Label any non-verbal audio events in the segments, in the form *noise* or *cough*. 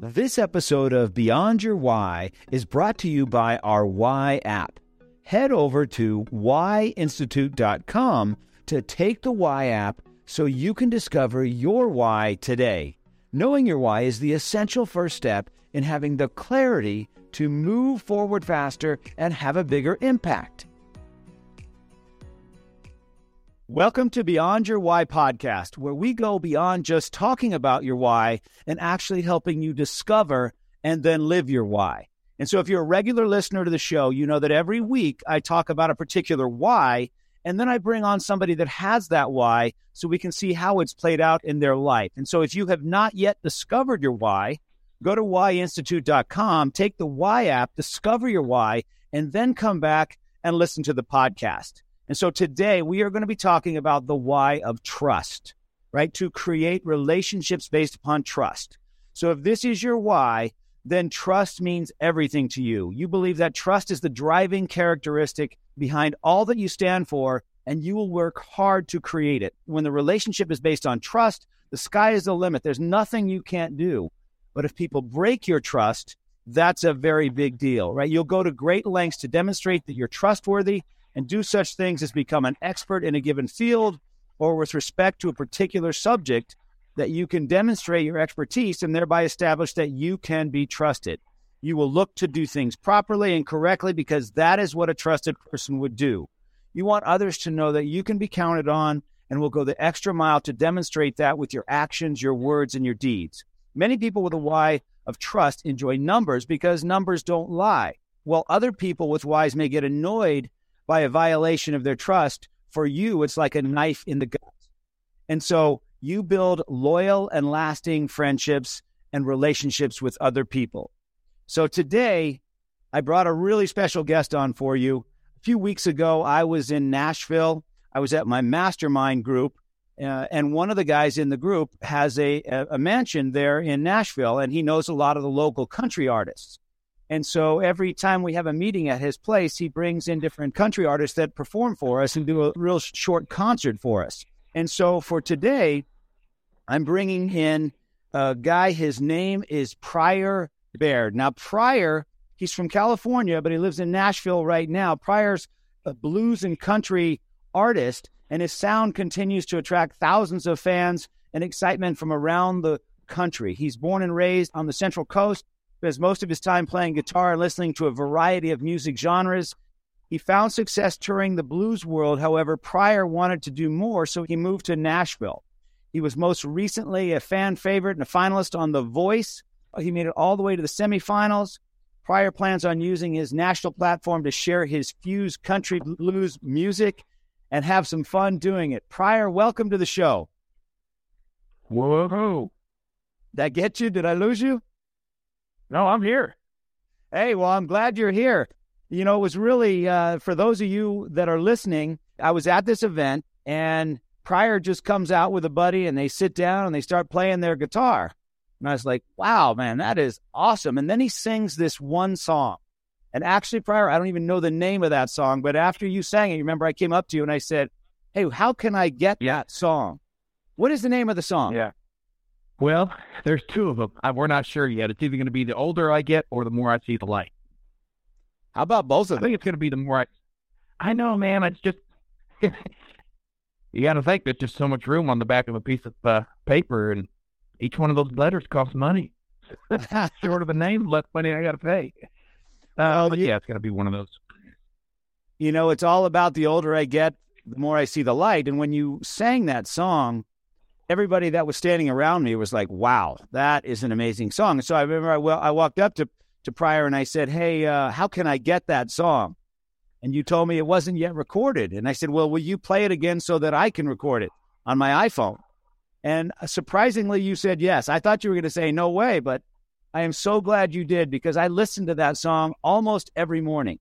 This episode of Beyond Your Why is brought to you by our Why app. Head over to whyinstitute.com to take the Why app so you can discover your why today. Knowing your why is the essential first step in having the clarity to move forward faster and have a bigger impact. Welcome to Beyond Your Why podcast, where we go beyond just talking about your why and actually helping you discover and then live your why. And so, if you're a regular listener to the show, you know that every week I talk about a particular why, and then I bring on somebody that has that why so we can see how it's played out in their life. And so, if you have not yet discovered your why, go to whyinstitute.com, take the Why app, discover your why, and then come back and listen to the podcast. And so today we are going to be talking about the why of trust, right? To create relationships based upon trust. So if this is your why, then trust means everything to you. You believe that trust is the driving characteristic behind all that you stand for, and you will work hard to create it. When the relationship is based on trust, the sky is the limit. There's nothing you can't do. But if people break your trust, that's a very big deal, right? You'll go to great lengths to demonstrate that you're trustworthy and do such things as become an expert in a given field or with respect to a particular subject that you can demonstrate your expertise and thereby establish that you can be trusted. You will look to do things properly and correctly because that is what a trusted person would do. You want others to know that you can be counted on and will go the extra mile to demonstrate that with your actions, your words, and your deeds. Many people with a why of trust enjoy numbers because numbers don't lie, while other people with whys may get annoyed by a violation of their trust, for you, it's like a knife in the gut. And so you build loyal and lasting friendships and relationships with other people. So today, I brought a really special guest on for you. A few weeks ago, I was in Nashville. I was at my mastermind group, uh, and one of the guys in the group has a, a mansion there in Nashville, and he knows a lot of the local country artists. And so every time we have a meeting at his place, he brings in different country artists that perform for us and do a real short concert for us. And so for today, I'm bringing in a guy. His name is Pryor Baird. Now, Pryor, he's from California, but he lives in Nashville right now. Pryor's a blues and country artist, and his sound continues to attract thousands of fans and excitement from around the country. He's born and raised on the Central Coast spends most of his time playing guitar and listening to a variety of music genres. He found success touring the blues world. However, Pryor wanted to do more, so he moved to Nashville. He was most recently a fan favorite and a finalist on The Voice. He made it all the way to the semifinals. Pryor plans on using his national platform to share his fused country blues music and have some fun doing it. Pryor, welcome to the show. Whoa. That get you? Did I lose you? No, I'm here. Hey, well, I'm glad you're here. You know, it was really, uh, for those of you that are listening, I was at this event and Pryor just comes out with a buddy and they sit down and they start playing their guitar. And I was like, wow, man, that is awesome. And then he sings this one song. And actually, Pryor, I don't even know the name of that song, but after you sang it, you remember I came up to you and I said, hey, how can I get yeah. that song? What is the name of the song? Yeah. Well, there's two of them. I, we're not sure yet. It's either going to be the older I get or the more I see the light. How about both of them? I think it's going to be the more I. I know, man. It's just *laughs* you got to think there's just so much room on the back of a piece of uh, paper, and each one of those letters costs money. *laughs* Short of a name, less money I got to pay. Uh, but yeah, it's going to be one of those. You know, it's all about the older I get, the more I see the light. And when you sang that song, everybody that was standing around me was like, "Wow, that is an amazing song." So I remember I, well, I walked up to to Pryor and I said, "Hey, uh, how can I get that song?" And you told me it wasn't yet recorded. And I said, "Well, will you play it again so that I can record it on my iPhone?" And uh, surprisingly, you said yes. I thought you were going to say no way, but I am so glad you did because I listen to that song almost every morning.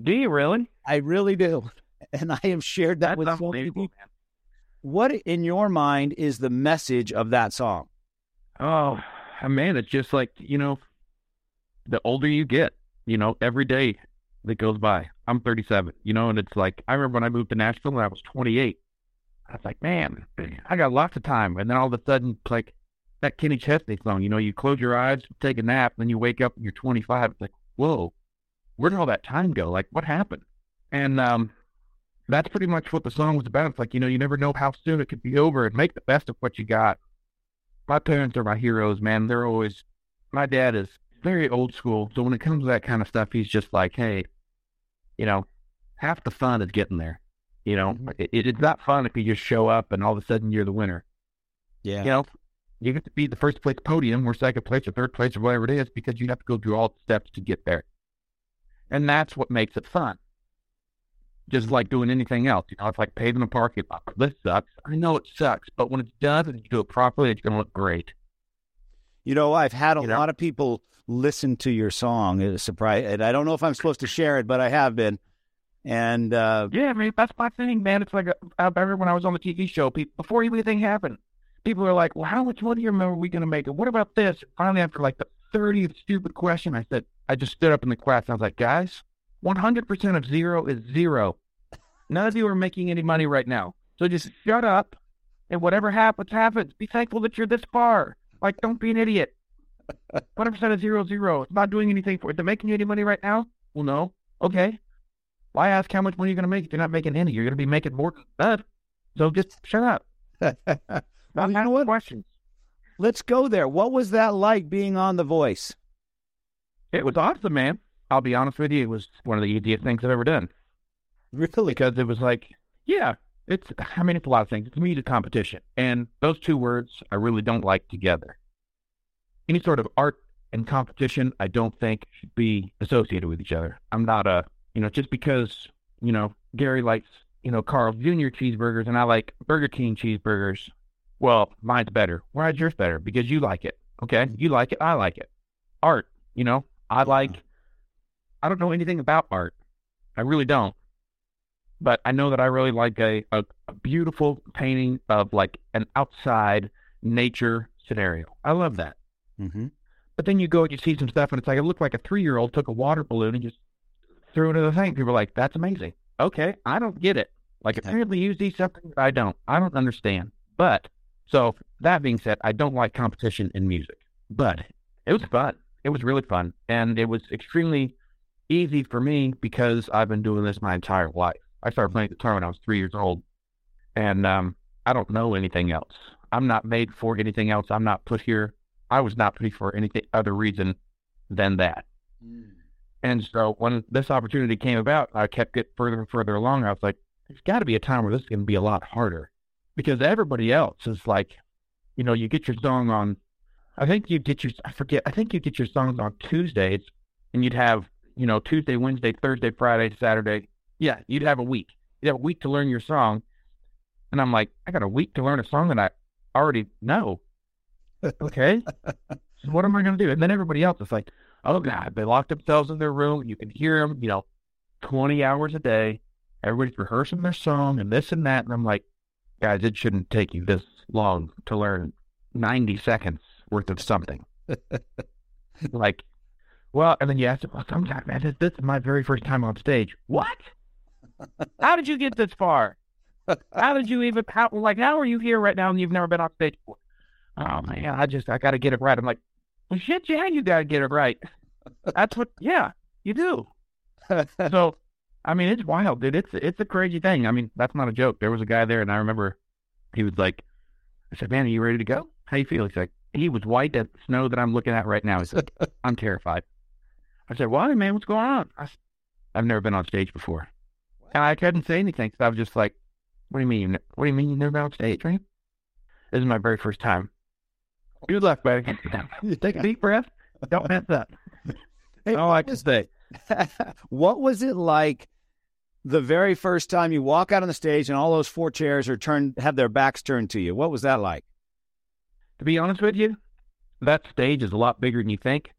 Do you really? I really do. *laughs* And I have shared that That's with so many people. Man what in your mind is the message of that song? Oh, man, it's just like, you know, the older you get, you know, every day that goes by. I'm 37, you know, and it's like, I remember when I moved to Nashville and I was 28. I was like, man, I got lots of time. And then all of a sudden, like, that Kenny Chesney song. You know, you close your eyes, take a nap, then you wake up and you're 25. It's like, whoa, where did all that time go? Like, what happened? And um, that's pretty much what the song was about. It's like, you know, you never know how soon it could be over and make the best of what you got. My parents are my heroes, man. They're always, my dad is very old school. So when it comes to that kind of stuff, he's just like, hey, you know, half the fun is getting there. You know, mm-hmm. it, it's not fun if you just show up and all of a sudden you're the winner. Yeah. You know, you get to be the first place podium or second place or third place or whatever it is because you have to go through all the steps to get there. And that's what makes it fun. Just like doing anything else. You know, it's like paving a parking lot. This sucks. I know it sucks, but when it's done and you do it properly, it's going to look great. You know, I've had a you lot know? of people listen to your song. It's a surprise. And I don't know if I'm supposed to share it, but I have been. And uh, yeah, I mean, that's my thing, man. It's like uh, I remember when I was on the TV show, people, before anything happened, people were like, "Well, how much money are we going to make? And what about this?" finally, after like the thirtieth stupid question, I said, I just stood up in the class and I was like, "Guys, one hundred percent of zero is zero. None of you are making any money right now. So just shut up, and whatever happens, happens. Be thankful that you're this far. Like, don't be an idiot. *laughs* One hundred percent of zero zero. It's not doing anything for it. They're making you any money right now? Well, no. Okay. Why ask how much money you're going to make if you're not making any? You're going to be making more than that. So just shut up. *laughs* well, you know what? Questions. Let's go there. What was that like being on The Voice? It was awesome, man. I'll be honest with you. It was one of the easiest things I've ever done. Really? Because it was like, yeah, it's, I mean, it's a lot of things. It's music competition. And those two words I really don't like together. Any sort of art and competition, I don't think should be associated with each other. I'm not a you know, just because, you know, Gary likes, you know, Carl Jr. cheeseburgers and I like Burger King cheeseburgers, well, mine's better. Why is yours better? Because you like it. Okay. You like it. I like it. Art, you know, I like, mm-hmm. I don't know anything about art. I really don't. But I know that I really like a, a, a beautiful painting of like an outside nature scenario. I love that. Mm-hmm. But then you go and you see some stuff and it's like, it looked like a three year old took a water balloon and just threw it into the thing. People are like, that's amazing. Okay, I don't get it. Like apparently you see something I don't. I don't understand. But so that being said, I don't like competition in music. But it was fun. It was really fun. And it was extremely easy for me because I've been doing this my entire life. I started playing the guitar when I was three years old. And um, I don't know anything else. I'm not made for anything else. I'm not put here. I was not put here for anything other reason than that. Mm. And so when this opportunity came about, I kept getting further and further along. I was like, there's got to be a time where this is going to be a lot harder because everybody else is like, you know, you get your song on, I think you get your, I forget, I think you get your songs on Tuesdays and you'd have, you know, Tuesday, Wednesday, Thursday, Friday, Saturday. Yeah, you'd have a week. You'd have a week to learn your song. And I'm like, I got a week to learn a song that I already know. *laughs* okay. so what am I going to do? And then everybody else is like, oh God, they locked themselves in their room. You can hear them, you know, 20 hours a day. Everybody's rehearsing their song and this and that. And I'm like, guys, it shouldn't take you this long to learn 90 seconds worth of something. *laughs* like, well, and then you ask well, sometimes, man, this, this is my very first time on stage. What? How did you get this far? How did you even, how, like, how are you here right now and you've never been on stage before? Oh, man, I just, I got to get it right. I'm like, well, shit, yeah, you got to get it right. That's what, yeah, you do. so, I mean, it's wild, dude. It's it's a crazy thing. I mean, that's not a joke. There was a guy there, and I remember he was like, I said, "Man, are you ready to go? How you feel?" He's like, he was white as snow that I'm looking at right now. He's like, I'm terrified. I said, "Why, man? What's going on?" I, I've never been on stage before, and I couldn't say anything. because I was just like, "What do you mean? What do you mean never been on stage, right?" This is my very first time. Good luck, buddy. *laughs* Take a deep breath. Don't mess up. Hey, All I can say. *laughs* what was it like the very first time you walk out on the stage and all those four chairs are turned, have their backs turned to you? What was that like? To be honest with you, that stage is a lot bigger than you think.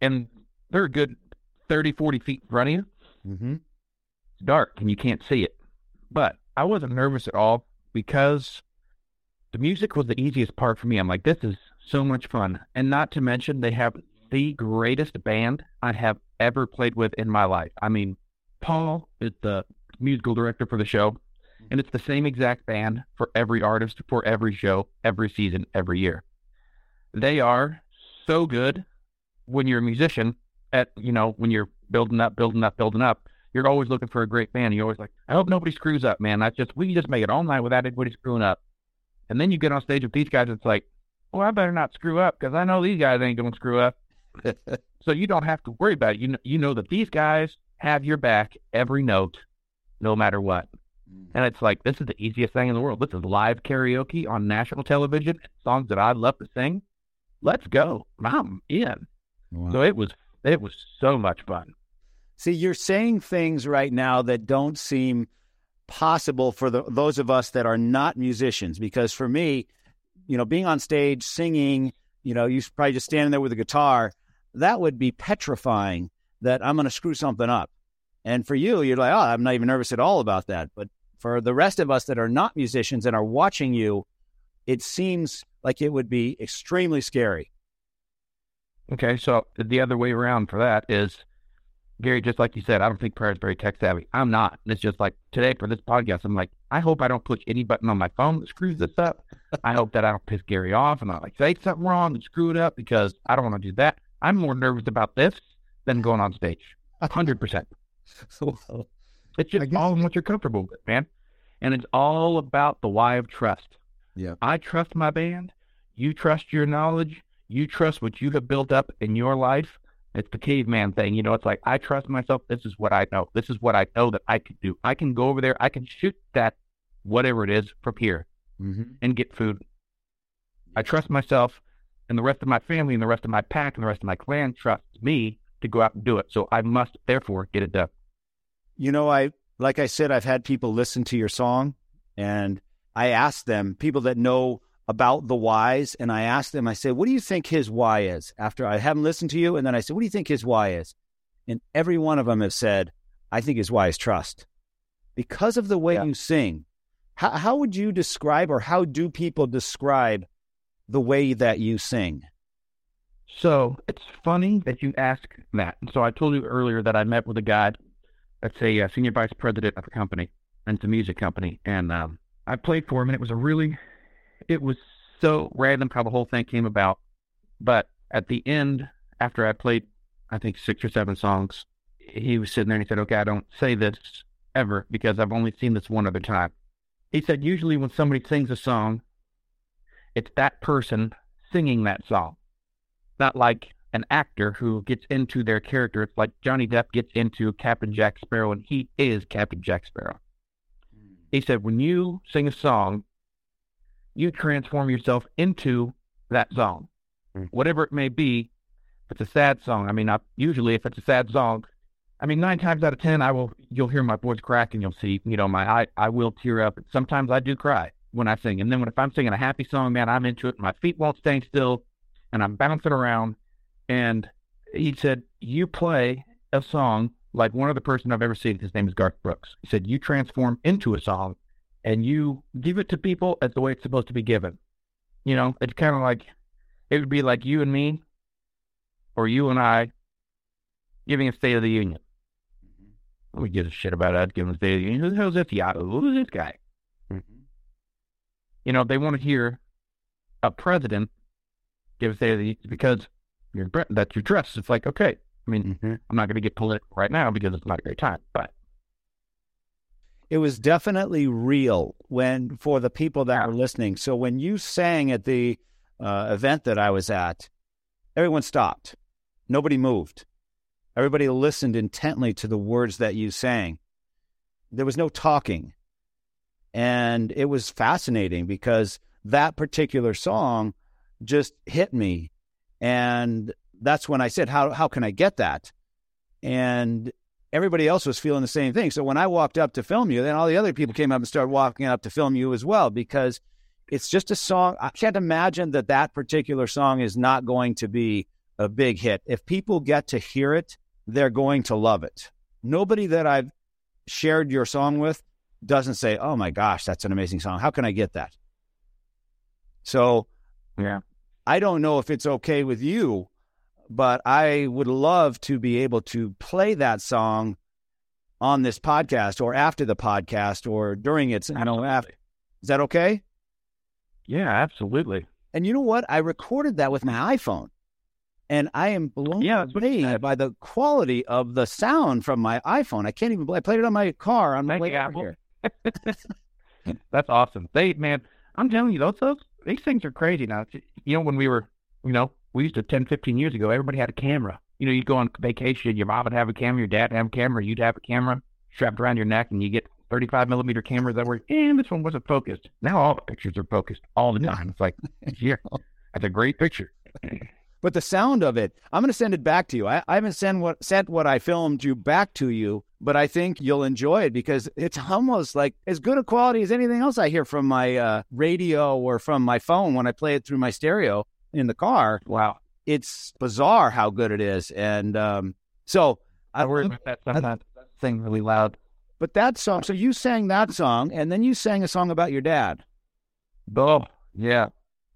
And they're a good 30, 40 feet in front of you. Mm-hmm. It's dark and you can't see it. But I wasn't nervous at all because the music was the easiest part for me. I'm like, this is so much fun. And not to mention, they have the greatest band I have ever played with in my life. I mean, Paul is the musical director for the show, and it's the same exact band for every artist, for every show, every season, every year. they are so good when you're a musician at, you know, when you're building up, building up, building up. You're always looking for a great band. You're always like, I hope nobody screws up, man. That's just, we can just make it all night without anybody screwing up. And then you get on stage with these guys, it's like, well, I better not screw up because I know these guys ain't going to screw up. *laughs* so you don't have to worry about it. You know, you know that these guys have your back every note, no matter what. Mm. And it's like, this is the easiest thing in the world. This is live karaoke on national television, songs that I love to sing. Let's go. I'm in. Wow. So it was, it was so much fun. See, you're saying things right now that don't seem possible for the, those of us that are not musicians. Because for me, you know, being on stage, singing, you know, you probably just standing there with a guitar, that would be petrifying that I'm going to screw something up. And for you, you're like, oh, I'm not even nervous at all about that. But for the rest of us that are not musicians and are watching you, it seems like it would be extremely scary. Okay, so the other way around for that is Gary, just like you said, I don't think Pryor is very tech savvy. I'm not. It's just like today for this podcast, I'm like, I hope I don't push any button on my phone that screws this up. I hope that I don't piss Gary off and I like say something wrong and screw it up because I don't want to do that. I'm more nervous about this than going on stage. *laughs* hundred percent. It's just all in what you're comfortable with, man. And it's all about the why of trust. Yeah. I trust my band. You trust your knowledge. You trust what you have built up in your life. It's the caveman thing. You know, it's like, I trust myself. This is what I know. This is what I know that I can do. I can go over there. I can shoot that, whatever it is, from here mm-hmm. and get food. I trust myself, and the rest of my family, and the rest of my pack, and the rest of my clan trusts me to go out and do it. So I must, therefore, get it done. You know, I like I said, I've had people listen to your song, and I asked them, people that know about the whys, and I asked them, I said, "What do you think his why is?" After I haven't listened to you, and then I said, "What do you think his why is?" And every one of them have said, "I think his why is trust," because of the way yeah. you sing. How, how would you describe, or how do people describe the way that you sing? So it's funny that you ask that. So I told you earlier that I met with a guy that's a uh, senior vice president of a company, and it's a music company. And um, I played for him, and it was a really, it was so random how the whole thing came about. But at the end, after I played, I think six or seven songs, he was sitting there and he said, "Okay, I don't say this ever because I've only seen this one other time." He said, "Usually when somebody sings a song, it's that person singing that song, not like an actor who gets into their character. It's like Johnny Depp gets into Captain Jack Sparrow, and he is Captain Jack Sparrow. Hmm. He said, when you sing a song, you transform yourself into that song, mm. whatever it may be. If it's a sad song, I mean, I, usually if it's a sad song, I mean, nine times out of ten, I will. You'll hear my voice crack, and you'll see, you know, my eye. I will tear up. Sometimes I do cry when I sing, and then when if I'm singing a happy song, man, I'm into it. My feet won't stay still, and I'm bouncing around and he said, You play a song like one other person I've ever seen. His name is Garth Brooks. He said, You transform into a song and you give it to people as the way it's supposed to be given. You know, it's kind of like it would be like you and me or you and I giving a State of the Union. Mm-hmm. We give a shit about us giving a State of the Union. Who the hell is this Yahoo? Who is this guy? Mm-hmm. You know, they want to hear a president give a State of the Union because your that's your dress. It's like okay. I mean, mm-hmm. I'm not going to get political right now because it's not a great time, but it was definitely real when for the people that were listening. So when you sang at the uh, event that I was at, everyone stopped. Nobody moved. Everybody listened intently to the words that you sang. There was no talking. And it was fascinating because that particular song just hit me and that's when I said, how, how can I get that? And everybody else was feeling the same thing. So when I walked up to film you, then all the other people came up and started walking up to film you as well, because it's just a song. I can't imagine that that particular song is not going to be a big hit. If people get to hear it, they're going to love it. Nobody that I've shared your song with doesn't say, "Oh my gosh, that's an amazing song. How can I get that?" So, yeah. I don't know if it's okay with you, but I would love to be able to play that song on this podcast or after the podcast or during its, you know, after. Is that okay? Yeah, absolutely. And you know what? I recorded that with my iPhone. And I am blown Yeah, that's what you away by the quality of the sound from my iPhone. I can't even. bel- I played it on my car on my way out here. *laughs* That's awesome. They man, I'm telling you, those those these things are crazy now. You know, when we were, you know, we used to 10, 15 years ago, everybody had a camera. You know, you'd go on vacation, your mom would have a camera, your dad would have a camera, you'd have a camera strapped around your neck, and you get 35 millimeter cameras that were, and this one wasn't focused. Now all the pictures are focused all the time. It's like, *laughs* yeah, that's a great picture. *clears throat* But the sound of it, I'm going to send it back to you. I, I haven't sent what sent what I filmed you back to you, but I think you'll enjoy it because it's almost like as good a quality as anything else I hear from my uh, radio or from my phone when I play it through my stereo in the car. Wow. It's bizarre how good it is, and um, so I worry about that sometimes. That thing really loud. But that song, so you sang that song, and then you sang a song about your dad. Oh, yeah.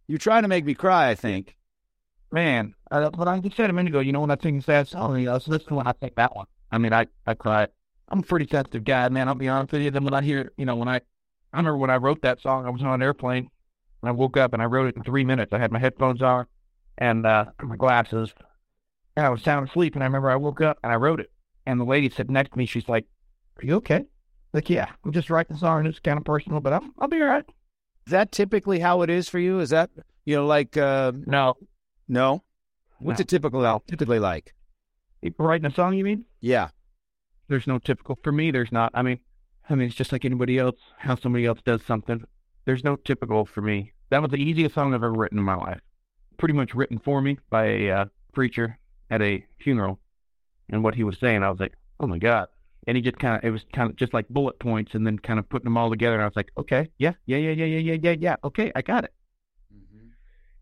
You're trying to make me cry, I think. Man, uh, but I just said a minute ago, you know, when I sing a sad song, I know, so listen when I think that one. I mean, I, I cry. I'm a pretty sensitive guy, man. I'll be honest with you. Then when I hear, you know, when I, I remember when I wrote that song, I was on an airplane and I woke up and I wrote it in three minutes. I had my headphones on and uh, my glasses and I was sound asleep. And I remember I woke up and I wrote it. And the lady sitting next to me, she's like, Are you okay? Like, yeah, I'm just writing the song. It's kind of personal, but I'm, I'll be all right. Is that typically how it is for you? Is that you know like uh, No, no? What's No. it typical typically like? writing a song, you mean? Yeah. there's no typical for me there's not i mean i mean it's just like anybody else how somebody else does something there's no typical for me. That was the easiest song i've ever written in my life. Pretty much written for me by a uh, preacher at a funeral. And what he was saying i was like oh my god. And he just kind of it was kind of just like bullet points and then kind of putting them all together. And i was like okay yeah yeah yeah yeah yeah yeah yeah yeah okay i got it.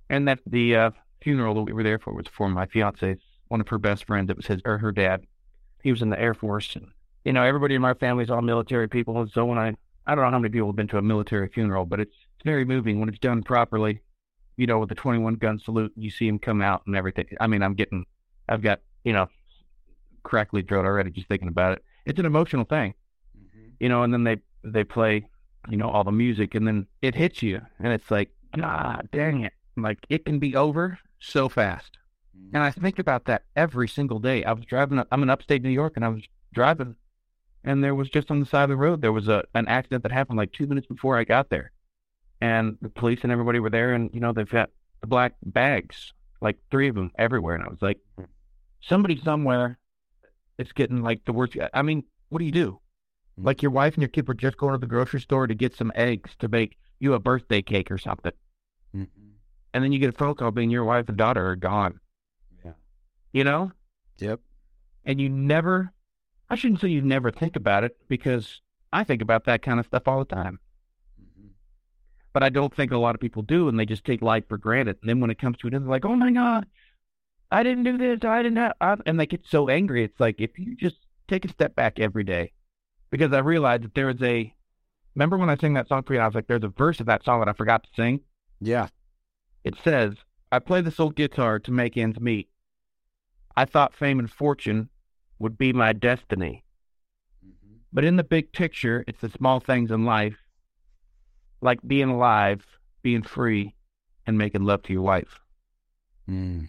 And that the uh, funeral that we were there for was for my fiance's one of her best friends. It was his or her dad. He was in the Air Force, and you know everybody in my family is all military people. And so when I I don't know how many people have been to a military funeral, but it's very moving when it's done properly. You know, with the 21 gun salute, you see him come out and everything. I mean, I'm getting, I've got you know, crackly throat already just thinking about it. It's an emotional thing, you know. And then they they play, you know, all the music, and then it hits you, and it's like, ah, dang it, like it can be over so fast. And I think about that every single day. I was driving, up, I'm in upstate New York, and I was driving, and there was just on the side of the road, there was a an accident that happened like two minutes before I got there. And the police and everybody were there, and, you know, they've got the black bags, like three of them everywhere. And I was like, somebody somewhere it's getting like the worst. I mean, what do you do? Hmm. Like your wife and your kid were just going to the grocery store to get some eggs to make you a birthday cake or something. Mm-hmm. And then you get a phone call being your wife and daughter are gone. Yeah. You know? Yep. and you never I shouldn't say you never think about it because I think about that kind of stuff all the time. Mm-hmm. But I don't think a lot of people do and they just take life for granted. And then when it comes to it, they're like, Oh my God, I didn't do this, I didn't have I, and they get so angry. It's like if you just take a step back every day. Because I realized that there is a remember when I sang that song for you, I was like, there's a verse of that song that I forgot to sing. Yeah. It says, I play this old guitar to make ends meet. I thought fame and fortune would be my destiny. But in the big picture, it's the small things in life, like being alive, being free, and making love to your wife. Mm.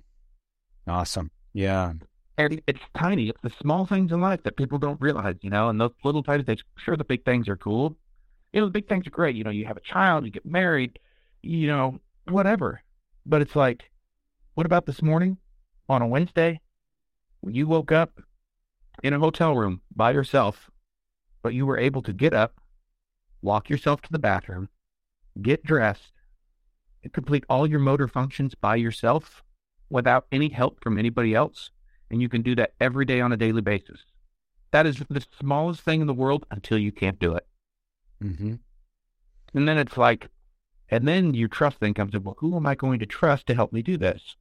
Awesome. Yeah. And it's tiny. It's the small things in life that people don't realize, you know, and those little tiny things. Sure, the big things are cool. You know, the big things are great. You know, you have a child, you get married, you know, whatever. But it's like, what about this morning on a Wednesday when you woke up in a hotel room by yourself, but you were able to get up, walk yourself to the bathroom, get dressed, and complete all your motor functions by yourself without any help from anybody else? And you can do that every day on a daily basis. That is the smallest thing in the world until you can't do it. Mm-hmm. And then it's like, and then your trust thing comes in. Well, who am I going to trust to help me do this?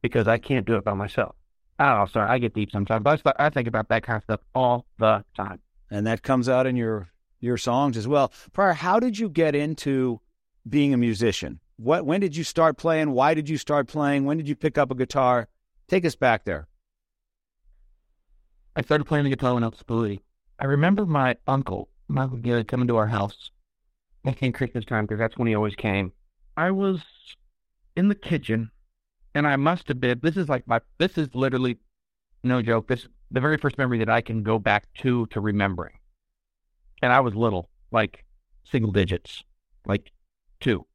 Because I can't do it by myself. Oh, sorry, I get deep sometimes. But I, I think about that kind of stuff all the time. And that comes out in your your songs as well. Pryor, how did you get into being a musician? What when did you start playing? Why did you start playing? When did you pick up a guitar? Take us back there. I started playing the guitar when I was three. I remember my uncle, my uncle Gary, coming to our house. It came Christmas time because that's when he always came. I was in the kitchen and I must have been, this is like my, this is literally no joke. This the very first memory that I can go back to to remembering. And I was little, like single digits, like two.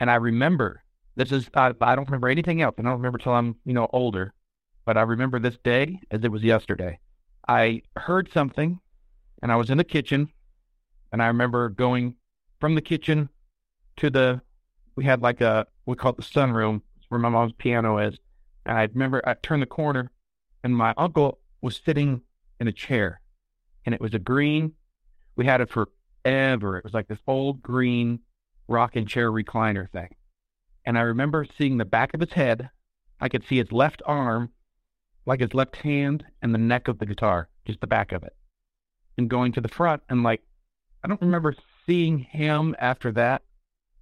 And I remember this is I, I don't remember anything else. I don't remember till I'm you know older, but I remember this day as it was yesterday. I heard something, and I was in the kitchen, and I remember going from the kitchen to the. We had like a we call it the sunroom where my mom's piano is, and I remember I turned the corner, and my uncle was sitting in a chair, and it was a green. We had it forever. It was like this old green rocking chair recliner thing. And I remember seeing the back of his head. I could see his left arm, like his left hand, and the neck of the guitar, just the back of it. And going to the front, and like, I don't remember seeing him after that,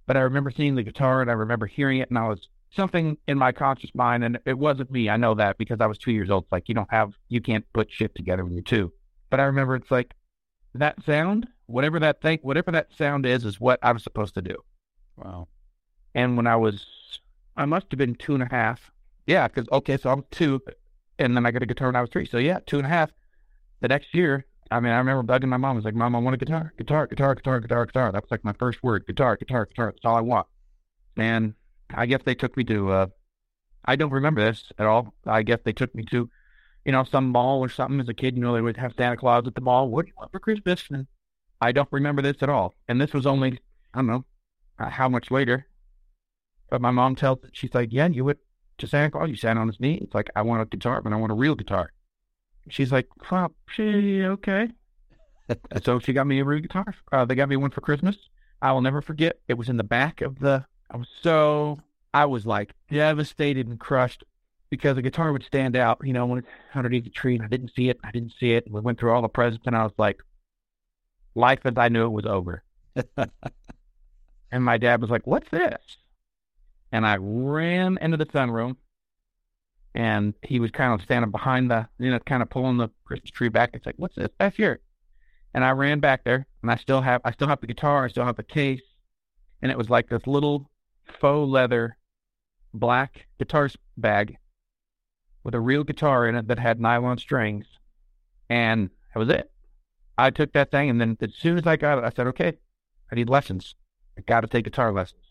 but I remember seeing the guitar and I remember hearing it, and I was something in my conscious mind, and it wasn't me. I know that because I was two years old. It's like you don't have, you can't put shit together when you're two. But I remember it's like that sound, whatever that thing, whatever that sound is, is what I was supposed to do. Wow. And when I was, I must have been two and a half. Yeah, because, okay, so I'm two, and then I got a guitar when I was three. So yeah, two and a half. The next year, I mean, I remember bugging my mom. I was like, Mom, I want a guitar, guitar, guitar, guitar, guitar, guitar. That was like my first word guitar, guitar, guitar. That's all I want. And I guess they took me to, uh, I don't remember this at all. I guess they took me to, you know, some mall or something as a kid. You know, they would have Santa Claus at the mall. What do you want for Christmas? And I don't remember this at all. And this was only, I don't know, uh, how much later. But my mom tells she's like, yeah, you went to Santa Claus, you sat on his knee. It's like, I want a guitar, but I want a real guitar. She's like, well, she, okay. *laughs* so she got me a real guitar. Uh, they got me one for Christmas. I will never forget. It was in the back of the, I was so, I was like devastated and crushed because the guitar would stand out, you know, when it's underneath the tree and I didn't see it. I didn't see it. We went through all the presents and I was like, life as I knew it was over. *laughs* and my dad was like, what's this? And I ran into the sunroom and he was kind of standing behind the, you know, kind of pulling the Christmas tree back. It's like, what's this? That's here. And I ran back there and I still have, I still have the guitar. I still have the case. And it was like this little faux leather black guitar bag with a real guitar in it that had nylon strings. And that was it. I took that thing, and then as soon as I got it, I said, okay, I need lessons. I got to take guitar lessons.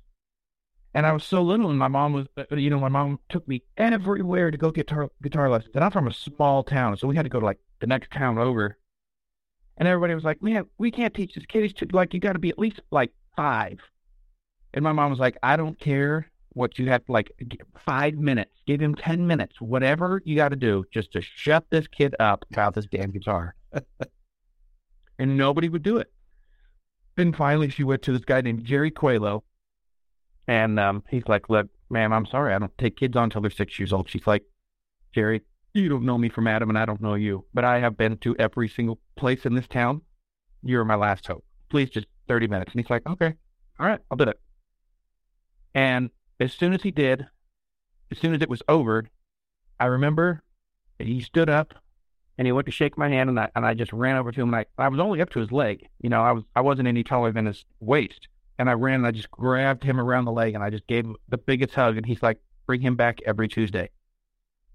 And I was so little, and my mom was, uh, you know, my mom took me everywhere to go get guitar, guitar lessons. And I'm from a small town, so we had to go to like the next town over. And everybody was like, man, we can't teach this kid. He's too, like, you got to be at least like five. And my mom was like, I don't care what you have to like five minutes, give him 10 minutes, whatever you got to do just to shut this kid up about this damn guitar. *laughs* and nobody would do it. And finally, she went to this guy named Jerry Coelho, and um, he's like, "Look, ma'am, I'm sorry, I don't take kids on until they're six years old." She's like, "Jerry, you don't know me from Adam, and I don't know you, but I have been to every single place in this town. You're my last hope. Please, just 30 minutes." And he's like, "Okay, all right, I'll do it." And as soon as he did, as soon as it was over, I remember he stood up and he went to shake my hand, and I and I just ran over to him, and I I was only up to his leg, you know, I was I wasn't any taller than his waist, and I ran and I just grabbed him around the leg, and I just gave him the biggest hug, and he's like, bring him back every Tuesday,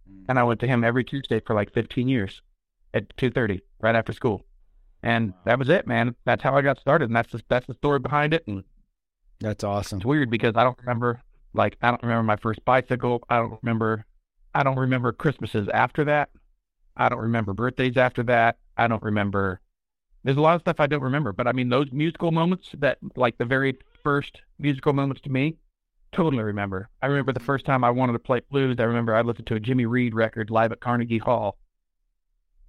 mm. and I went to him every Tuesday for like 15 years, at 2:30 right after school, and that was it, man. That's how I got started, and that's the, that's the story behind it, and that's awesome. It's weird because I don't remember like I don't remember my first bicycle. I don't remember I don't remember Christmases after that. I don't remember birthdays after that. I don't remember. There's a lot of stuff I don't remember, but I mean, those musical moments that, like the very first musical moments to me, totally remember. I remember the first time I wanted to play blues. I remember I listened to a Jimmy Reed record live at Carnegie Hall.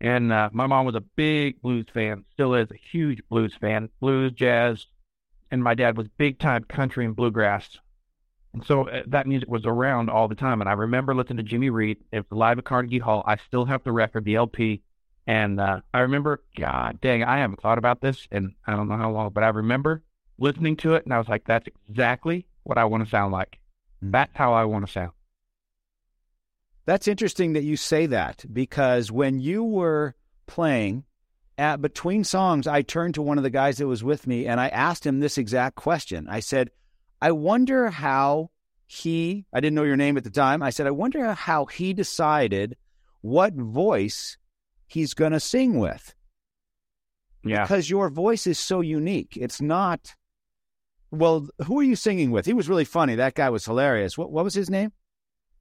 And uh, my mom was a big blues fan, still is a huge blues fan, blues, jazz. And my dad was big time country and bluegrass. And so uh, that music was around all the time. And I remember listening to Jimmy Reed. It was live at Carnegie Hall. I still have the record, the LP. And uh, I remember, God dang, I haven't thought about this and I don't know how long, but I remember listening to it and I was like, that's exactly what I want to sound like. Mm-hmm. That's how I want to sound. That's interesting that you say that because when you were playing at between songs, I turned to one of the guys that was with me and I asked him this exact question. I said, I wonder how he, I didn't know your name at the time. I said, I wonder how he decided what voice he's going to sing with. Yeah. Because your voice is so unique. It's not, well, who are you singing with? He was really funny. That guy was hilarious. What, what was his name?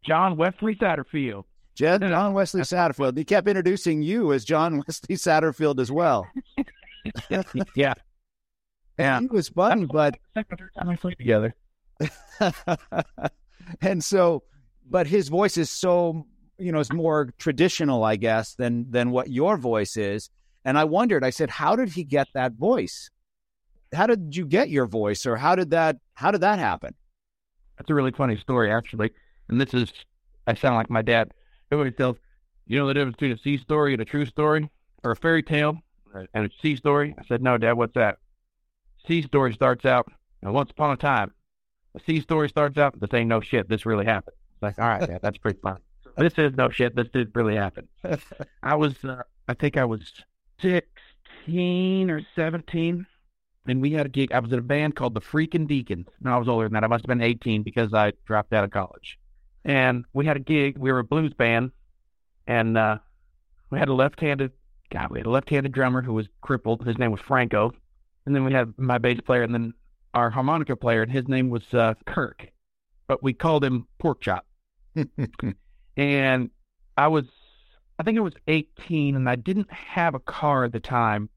John Wesley Satterfield. John Wesley Satterfield. He kept introducing you as John *laughs* Wesley Satterfield as well. *laughs* yeah. Yeah. He was fun, but Second, third time I played together. *laughs* and so, but his voice is so, you know, it's more traditional, I guess, than than what your voice is. And I wondered, I said, how did he get that voice? How did you get your voice, or how did that how did that happen? That's a really funny story, actually. And this is, I sound like my dad. Everybody tells, you know the difference between a sea story and a true story, or a fairy tale and a sea story. I said, no, Dad, what's that? Sea story starts out, once upon a time. A sea story starts out, this ain't no shit. This really happened. It's like, all right, Dad, that's pretty fun. *laughs* This is no shit. This did really happen. *laughs* I was, uh, I think I was 16 or 17. And we had a gig. I was in a band called the Freakin' Deacons. No, I was older than that. I must have been 18 because I dropped out of college. And we had a gig. We were a blues band. And uh, we had a left handed, God, we had a left handed drummer who was crippled. His name was Franco. And then we had my bass player and then our harmonica player, and his name was uh, Kirk. But we called him Pork Chop. *laughs* and I was, I think I was 18 and I didn't have a car at the time.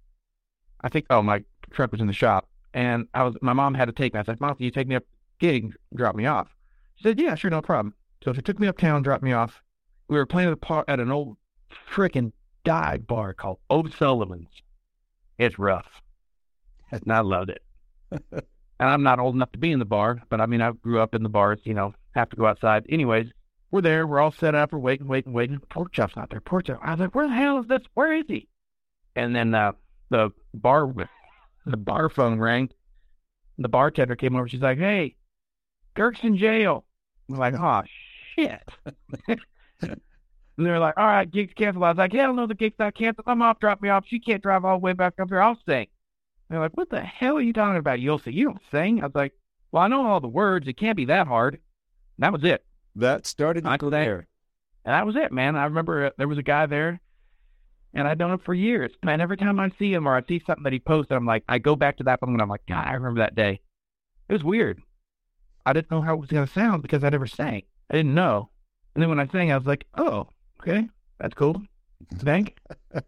I think, oh, my truck was in the shop. And I was, my mom had to take me. I said, Mom, can you take me up gig, drop me off? She said, Yeah, sure, no problem. So she took me uptown, dropped me off. We were playing at, par- at an old frickin' dive bar called O'Sullivan's. It's rough. And I loved it. and I'm not old enough to be in the bar, but I mean, I grew up in the bars, you know, have to go outside. Anyways, we're there. We're all set up. We're waiting, waiting, waiting. Pork chop's not there. Pork chop. I was like, where the hell is this? Where is he? And then uh, the bar, the bar phone rang. The bartender came over. She's like, hey, Kirk's in jail. I'm like, oh, shit. *laughs* and they're like, all right, gig's canceled. I was like, hell no, the gig's not canceled. I'm off. Drop me off. She can't drive all the way back up here. I'll sing. They're like, what the hell are you talking about? You'll sing. You don't sing. I was like, well, I know all the words. It can't be that hard. And that was it. That started Michael there. And that was it, man. I remember uh, there was a guy there, and I'd known him for years. Man, every time I see him or I see something that he posted, I'm like, I go back to that moment. I'm like, God, I remember that day. It was weird. I didn't know how it was going to sound because I never sang. I didn't know. And then when I sang, I was like, oh, okay, that's cool. Thank. *laughs*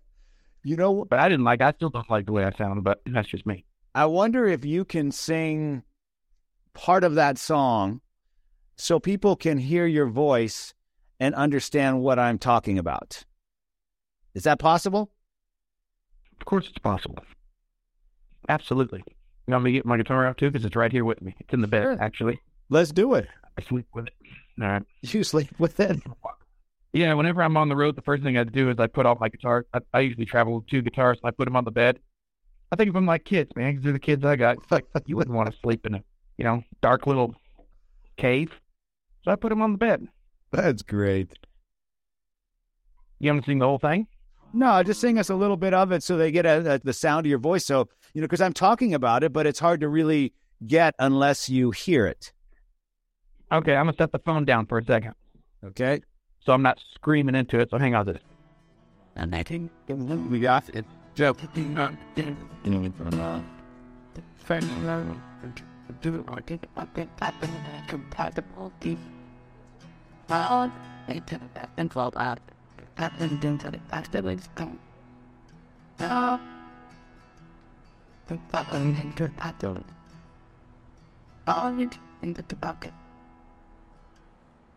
You know, but I didn't like. I still don't like the way I sound, but that's just me. I wonder if you can sing part of that song so people can hear your voice and understand what I'm talking about. Is that possible? Of course, it's possible. Absolutely. You want me to get my guitar out too? Because it's right here with me. It's in the bed, Sure. actually. Let's do it. I sleep with it. All right. *laughs* You sleep with it. Yeah, whenever I'm on the road, the first thing I do is I put off my guitars. I, I usually travel with two guitars, and I put them on the bed. I think of them like kids, man, 'cause they're the kids I got. Like you wouldn't want to sleep in a, you know, dark little cave. So I put them on the bed. That's great. You haven't seen the whole thing? No, just sing us a little bit of it so they get a, a, the sound of your voice. So, you know, because I'm talking about it, but it's hard to really get unless you hear it. Okay, I'm gonna set the phone down for a second, Okay. so I'm not screaming into it. So hang on to this. And I think We got it. Joe. do I think I can happen compatible deep. My own into and fall out. Happen into the accidents come. Now, the pattern into pattern. All it into the bucket.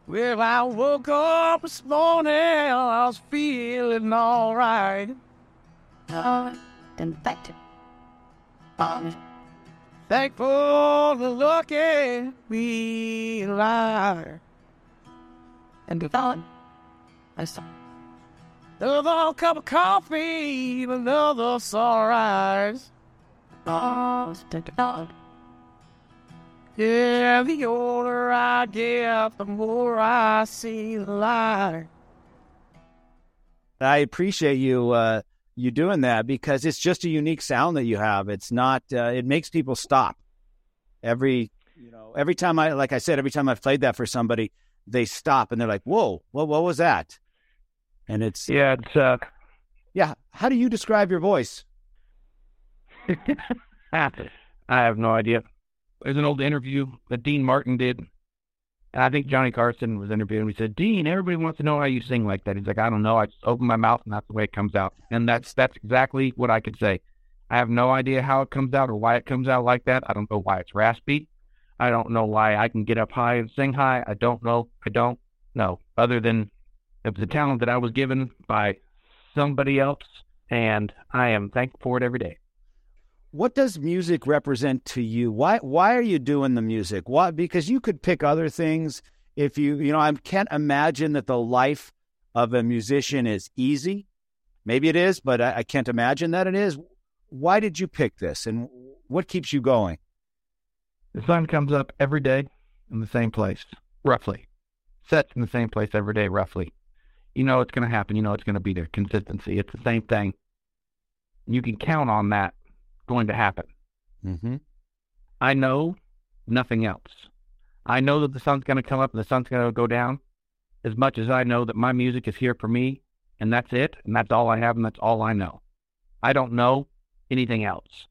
Well, I woke up this morning, I was feeling alright. All infected. All Thankful to lucky be alive. and the thought. I saw. Another cup of coffee, another sunrise. Thought. Yeah, the older I get, the more I see the light. I appreciate you uh, you doing that because it's just a unique sound that you have. It's not. Uh, it makes people stop every You know, every time I, like I said, every time I've played that for somebody, they stop and they're like, "Whoa, what, what was that?" And it's Yeah, it's uh, yeah. How do you describe your voice? *laughs* I have no idea. There's an old interview that Dean Martin did. And I think Johnny Carson was interviewing. We said, Dean, everybody wants to know how you sing like that. He's like, I don't know. I just open my mouth and that's the way it comes out. And that's that's exactly what I could say. I have no idea how it comes out or why it comes out like that. I don't know why it's raspy. I don't know why I can get up high and sing high. I don't know. I don't know. Other than it was a talent that I was given by somebody else, and I am thankful for it every day. What does music represent to you? Why why are you doing the music? Why because you could pick other things if you you know I can't imagine that the life of a musician is easy. Maybe it is, but I, I can't imagine that it is. Why did you pick this, and what keeps you going? The sun comes up every day in the same place, roughly. Sets in the same place every day, roughly. You know it's going to happen. You know it's going to be there. Consistency. It's the same thing. You can count on that going to happen. Mm-hmm. I know nothing else. I know that the sun's going to come up and the sun's going to go down as much as I know that my music is here for me and that's it and that's all I have and that's all I know. I don't know anything else.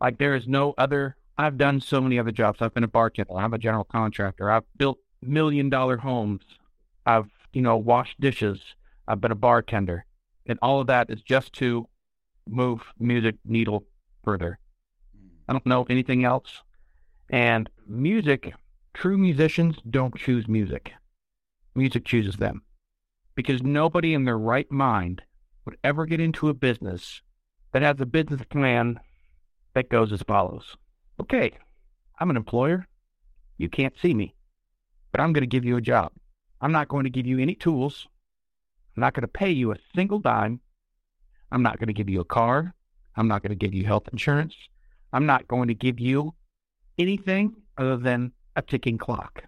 Like there is no other I've done so many other jobs. I've been a bartender, I'm a general contractor. I've built million dollar homes. I've, you know, washed dishes. I've been a bartender. And all of that is just to move music needle further. Hmm. I don't know anything else. And music, true musicians don't choose music. Music chooses them. Because nobody in their right mind would ever get into a business that has a business plan that goes as follows. Okay, I'm an employer. You can't see me, but I'm going to give you a job. I'm not going to give you any tools. I'm not going to pay you a single dime. I'm not going to give you a car. I'm not going to give you health insurance. I'm not going to give you anything other than a ticking clock.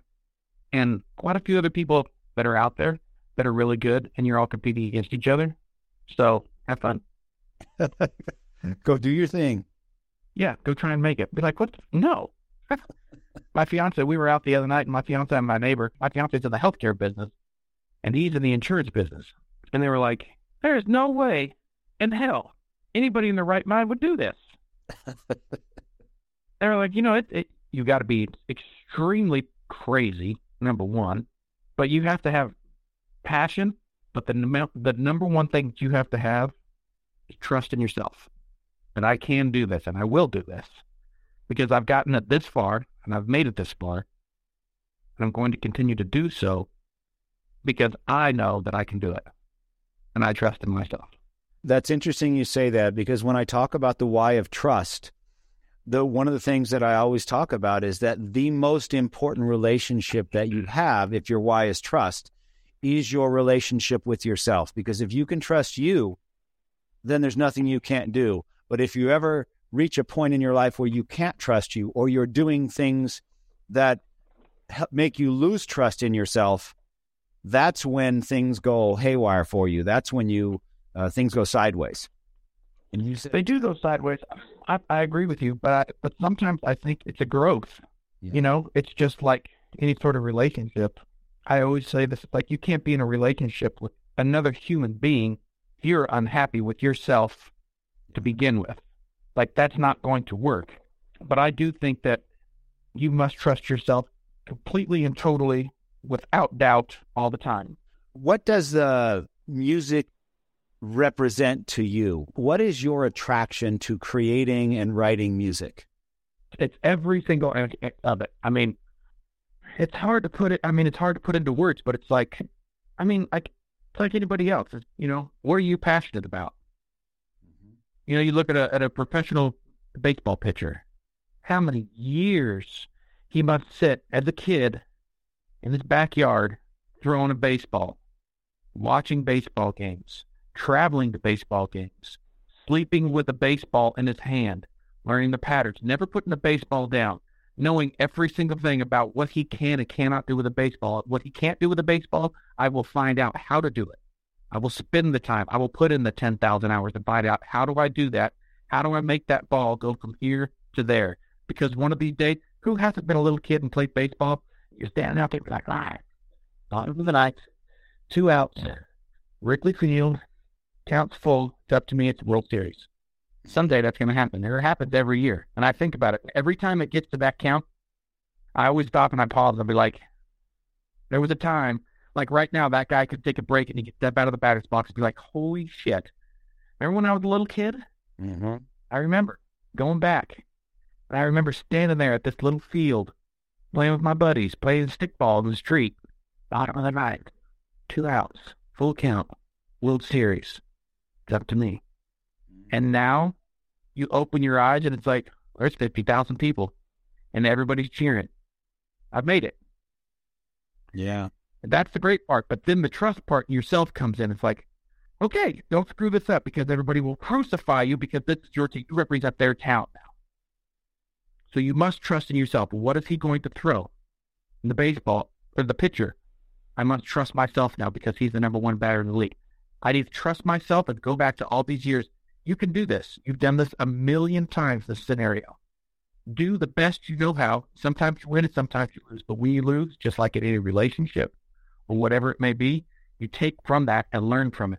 And quite a few other people that are out there that are really good, and you're all competing against each other. So have fun. *laughs* Go do your thing. Yeah, go try and make it. Be like, what? No. *laughs* my fiance, we were out the other night, and my fiance and my neighbor, my fiance's in the healthcare business, and he's in the insurance business. And they were like, there's no way in hell anybody in their right mind would do this. *laughs* They're like, you know, it, it you got to be extremely crazy, number one, but you have to have passion. But the the number one thing that you have to have is trust in yourself. And I can do this, and I will do this because I've gotten it this far, and I've made it this far, and I'm going to continue to do so because I know that I can do it, and I trust in myself. That's interesting you say that because when I talk about the why of trust, the one of the things that I always talk about is that the most important relationship that you have if your why is trust is your relationship with yourself because if you can trust you, then there's nothing you can't do. But if you ever reach a point in your life where you can't trust you or you're doing things that make you lose trust in yourself, that's when things go haywire for you. That's when you uh, things go sideways. And you say, they do go sideways. I, I agree with you, but I, but sometimes I think it's a growth. Yeah. You know, it's just like any sort of relationship. I always say this: like you can't be in a relationship with another human being if you're unhappy with yourself to begin with. Like that's not going to work. But I do think that you must trust yourself completely and totally, without doubt, all the time. What does the music represent to you? What is your attraction to creating and writing music? It's every single aspect of it. I mean, it's hard to put it. I mean, it's hard to put into words, but it's like, I mean, like, like anybody else. You know, what are you passionate about? Mm-hmm. You know, you look at a at a professional baseball pitcher. How many years he must sit as a kid in his backyard throwing a baseball, watching baseball games, traveling to baseball games, sleeping with a baseball in his hand, learning the patterns, never putting the baseball down, knowing every single thing about what he can and cannot do with a baseball. What he can't do with a baseball, I will find out how to do it. I will spend the time. I will put in the 10,000 hours to find out how do I do that? How do I make that ball go from here to there? Because one of these days, Who hasn't been a little kid and played baseball? You're standing out there like, live. Bottom of the ninth, two outs, Wrigley Field, counts full. It's up to me. It's World Series. Someday that's going to happen. It happens every year. And I think about it. Every time it gets to that count, I always stop and I pause. I'll be like, there was a time, like right now, that guy could take a break and he could step out of the batter's box and be like, holy shit. Remember when I was a little kid? Mm-hmm. I remember going back. And I remember standing there at this little field, playing with my buddies, playing stickball in the street. Bottom of the ninth, two outs, full count, World Series. It's up to me. Mm-hmm. And now you open your eyes and it's like, there's 50,000 people and everybody's cheering. I've made it. Yeah. And that's the great part. But then the trust part in yourself comes in. It's like, okay, don't screw this up because everybody will crucify you because this is your team. You represent their town now. So you must trust in yourself. What is he going to throw in the baseball or the pitcher? I must trust myself now because he's the number one batter in the league. I need to trust myself and go back to all these years. You can do this. You've done this a million times, this scenario. Do the best you know how. Sometimes you win and sometimes you lose. But we lose, just like in any relationship or whatever it may be, you take from that and learn from it.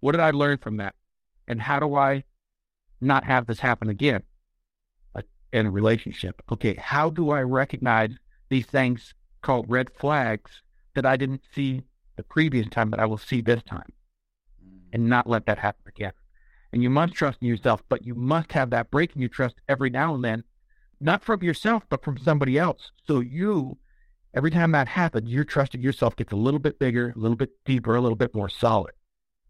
What did I learn from that? And how do I not have this happen again in a relationship? Okay, how do I recognize these things called red flags that I didn't see the previous time that I will see this time and not let that happen again? And you must trust in yourself, but you must have that break in your trust every now and then, not from yourself, but from somebody else. So you, every time that happens, your trust in yourself gets a little bit bigger, a little bit deeper, a little bit more solid.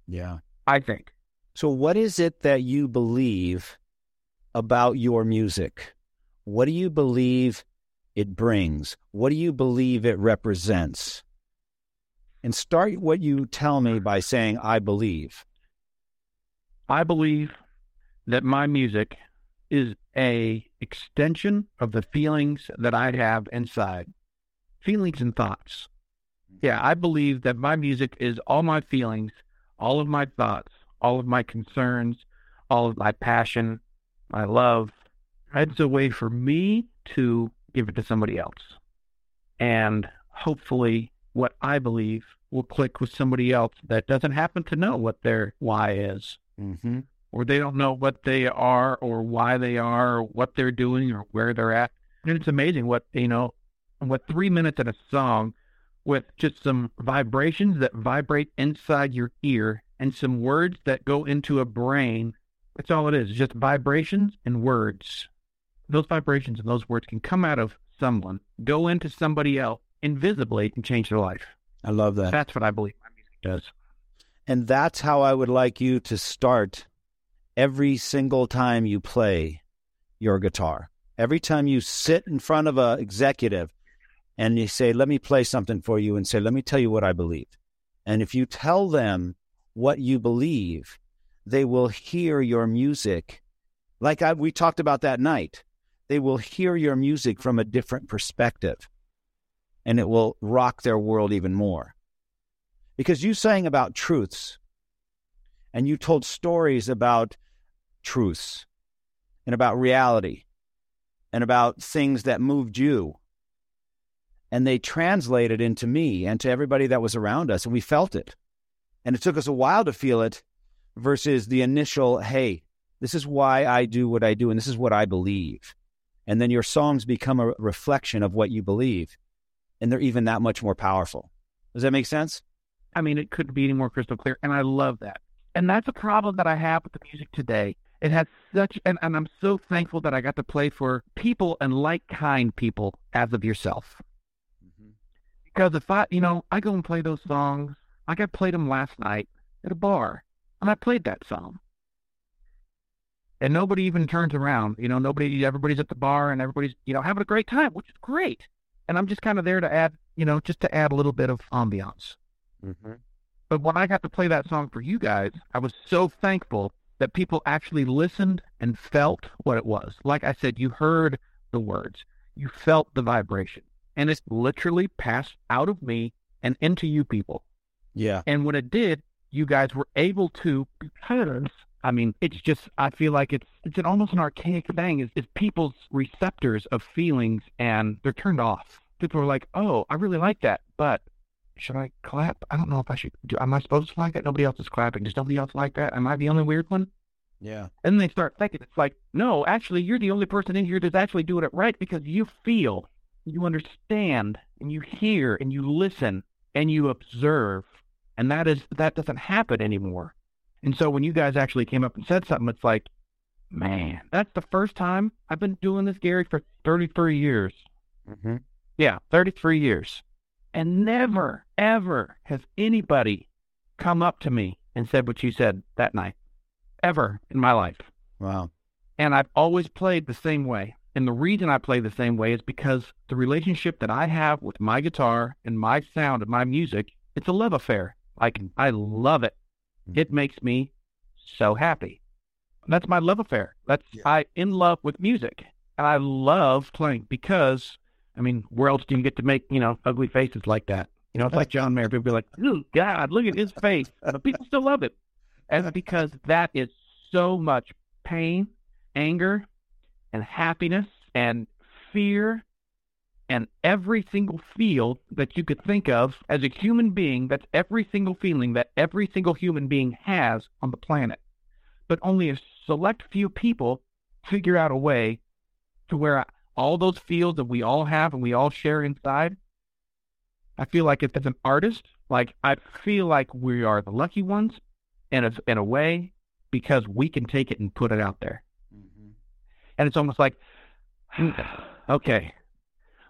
Yeah. I think. So, what is it that you believe about your music? What do you believe it brings? What do you believe it represents? And start what you tell me by saying, I believe. I believe that my music is a extension of the feelings that I have inside. Feelings and thoughts. Yeah, I believe that my music is all my feelings, all of my thoughts, all of my concerns, all of my passion, my love. It's a way for me to give it to somebody else. And hopefully what I believe will click with somebody else that doesn't happen to know what their why is Mm-hmm. or they don't know what they are or why they are or what they're doing or where they're at. And it's amazing what, you know, what three minutes in a song with just some vibrations that vibrate inside your ear and some words that go into a brain. That's all it is, just vibrations and words. Those vibrations and those words can come out of someone, go into somebody else invisibly and change their life. I love that. That's what I believe my music does. And that's how I would like you to start every single time you play your guitar. Every time you sit in front of a executive and you say, "Let me play something for you," and say, "Let me tell you what I believe." And if you tell them what you believe, they will hear your music, like I, we talked about that night. They will hear your music from a different perspective, and it will rock their world even more because you sang about truths and you told stories about truths and about reality and about things that moved you. And they translated into me and to everybody that was around us, and we felt it. And it took us a while to feel it versus the initial, hey, this is why I do what I do, and this is what I believe. And then your songs become a reflection of what you believe, and they're even that much more powerful. Does that make sense? I mean, it couldn't be any more crystal clear. And I love that. And that's a problem that I have with the music today. It has such, and, and I'm so thankful that I got to play for people and like kind people as of yourself. Mm-hmm. Because if I, you know, I go and play those songs, like I played them last night at a bar, and I played that song. And nobody even turns around. You know, nobody, everybody's at the bar and everybody's, you know, having a great time, which is great. And I'm just kind of there to add, you know, just to add a little bit of ambiance. Mm-hmm. But when I got to play that song for you guys, I was so thankful that people actually listened and felt what it was. Like I said, you heard the words, you felt the vibration, and it's literally passed out of me and into you people. Yeah. And when it did, you guys were able to, because I mean, it's just I feel like it's it's an almost an archaic thing. Is is people's receptors of feelings and they're turned off. People are like, oh, I really like that, but should I clap? I don't know if I should. Do, am I supposed to like that? Nobody else is clapping. Does nobody else like that? Am I the only weird one? Yeah. And they start thinking it's like, no, actually, you're the only person in here that's actually doing it right because you feel, you understand, and you hear, and you listen, and you observe, and that is that doesn't happen anymore. And so when you guys actually came up and said something, it's like, man, that's the first time I've been doing this, Gary, for 33 years. Mm-hmm. Yeah, 33 years. And never, ever has anybody come up to me and said what you said that night, ever in my life. Wow. And I've always played the same way. And the reason I play the same way is because the relationship that I have with my guitar and my sound and my music, it's a love affair. Like, I love it. Mm-hmm. It makes me so happy. That's my love affair. That's Yeah. I in love with music. And I love playing because I mean, where else do you get to make, you know, ugly faces like that? You know, it's like John Mayer. People be like, oh God, look at his face. But people still love it. And because that is so much pain, anger, and happiness and fear and every single feel that you could think of as a human being, that's every single feeling that every single human being has on the planet. But only a select few people figure out a way to where all those feels that we all have and we all share inside. I feel like if as an artist, like I feel like we are the lucky ones in a, in a way because we can take it and put it out there. Mm-hmm. And it's almost like, okay,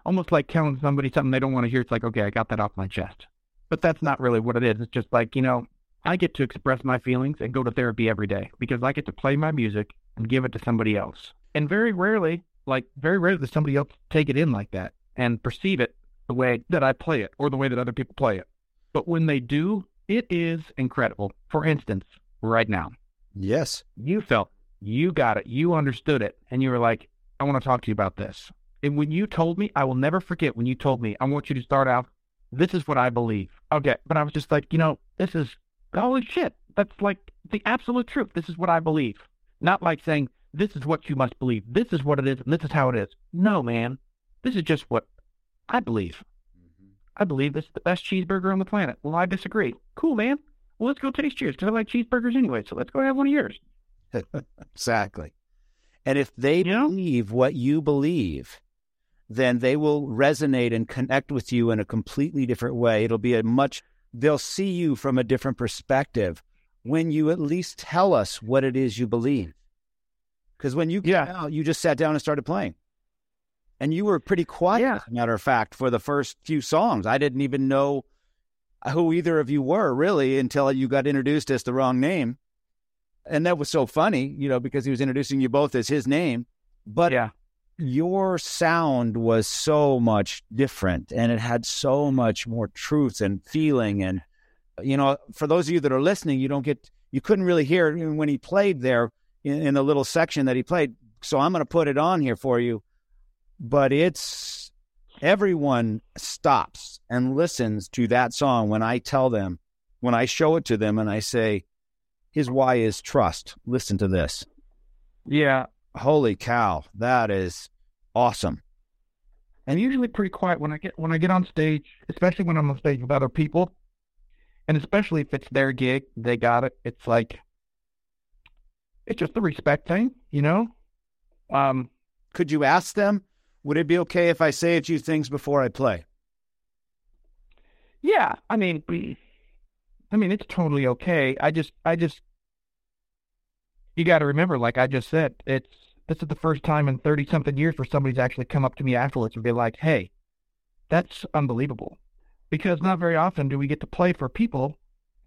almost like telling somebody something they don't want to hear. It's like, okay, I got that off my chest. But that's not really what it is. It's just like, you know, I get to express my feelings and go to therapy every day because I get to play my music and give it to somebody else. And very rarely, like very rarely does somebody else take it in like that and perceive it the way that I play it or the way that other people play it. But when they do, it is incredible. For instance, right now, Yes. you felt you got it, you understood it, and you were like, I want to talk to you about this. And when you told me, I will never forget when you told me, I want you to start out, this is what I believe. Okay. But I was just like, you know, this is holy shit. That's like the absolute truth. This is what I believe. Not like saying, this is what you must believe. This is what it is, and this is how it is. No, man. This is just what I believe. Mm-hmm. I believe this is the best cheeseburger on the planet. Well, I disagree. Cool, man. Well, let's go taste yours because I like cheeseburgers anyway. So let's go have one of yours. *laughs* Exactly. And if they You know? believe what you believe, then they will resonate and connect with you in a completely different way. It'll be a much, they'll see you from a different perspective when you at least tell us what it is you believe. Because when you came Yeah. out, you just sat down and started playing. And you were pretty quiet, Yeah. as a matter of fact, for the first few songs. I didn't even know who either of you were really until you got introduced as the wrong name. And that was so funny, you know, because he was introducing you both as his name. But yeah. Your sound was so much different and it had so much more truth and feeling. And, you know, for those of you that are listening, you don't get, you couldn't really hear it when he played there in, in the little section that he played. So I'm going to put it on here for you. But it's, everyone stops and listens to that song when I tell them, when I show it to them and I say, his why is trust. Listen to this. Yeah. Holy cow, that is awesome. I'm usually pretty quiet when I get when I get on stage, especially when I'm on stage with other people, and especially if it's their gig, they got it. It's like it's just the respect thing, you know. Um, Could you ask them, would it be okay if I say a few things before I play? yeah. I mean, I mean, it's totally okay. I just, I just, you got to remember, like I just said, it's this is the first time in thirty something years where somebody's actually come up to me afterwards and be like, "Hey, that's unbelievable," because not very often do we get to play for people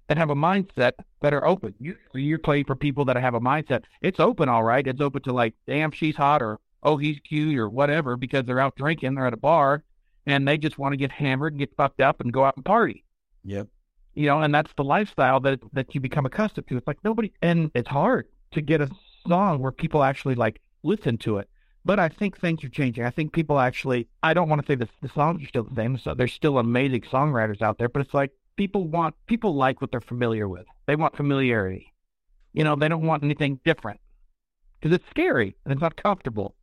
that have a mindset that are open. Usually, you're playing for people that have a mindset. It's open, all right. It's open to like, "Damn, she's hot," or "Oh, he's cute," or whatever, because they're out drinking, they're at a bar, and they just want to get hammered and get fucked up and go out and party Yep. you know, and that's the lifestyle that that you become accustomed to. It's like nobody, and it's hard to get a song where people actually like listen to it. But I think things are changing. I think people actually. I don't want to say the the songs are still the same. So there's still amazing songwriters out there, but it's like people want people like what they're familiar with. They want familiarity. You know, they don't want anything different because it's scary and it's not comfortable.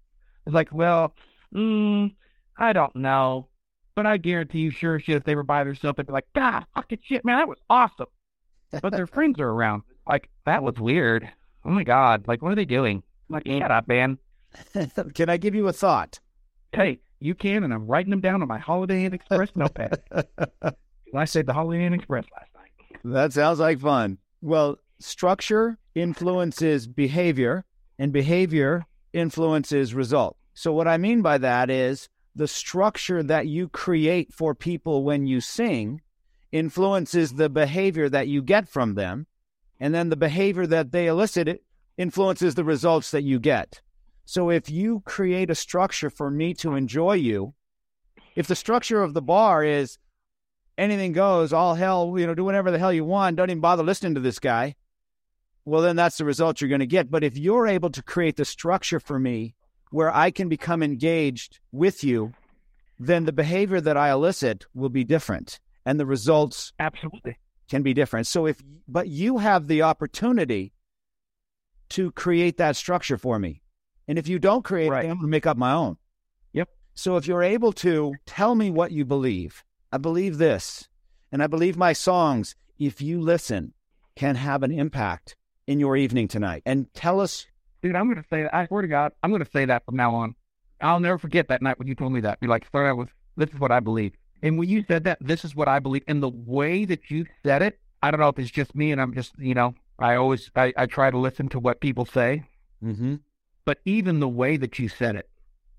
It's like, well, mm, I don't know, but I guarantee you, sure shit, if they were by themselves, they'd be like, God, fucking shit, man, that was awesome. But their *laughs* friends are around. Like, that was weird. Oh my God. Like, what are they doing? I'm like, shut up, man. *laughs* Can I give you a thought? Hey, you can, and I'm writing them down on my Holiday Inn Express notepad. *laughs* I saved the Holiday Inn Express last night. That sounds like fun. Well, structure influences behavior, and behavior influences result. So, what I mean by that is the structure that you create for people when you sing influences the behavior that you get from them. And then the behavior that they elicit influences the results that you get. So if you create a structure for me to enjoy you, if the structure of the bar is anything goes, all hell, you know, do whatever the hell you want, don't even bother listening to this guy, well, then that's the result you're going to get. But if you're able to create the structure for me where I can become engaged with you, then the behavior that I elicit will be different and the results absolutely can be different. So if but you have the opportunity to create that structure for me. And if you don't create right. it, I'm going to make up my own. Yep. So if you're able to tell me what you believe, I believe this, and I believe my songs, if you listen, can have an impact in your evening tonight. And tell us. Dude, I'm going to say that. I swear to God, I'm going to say that from now on. I'll never forget that night when you told me that. Be like, start out with, this is what I believe. And when you said that, this is what I believe. And the way that you said it, I don't know if it's just me and I'm just, you know, I always, I, I try to listen to what people say. Mm-hmm. But even the way that you said it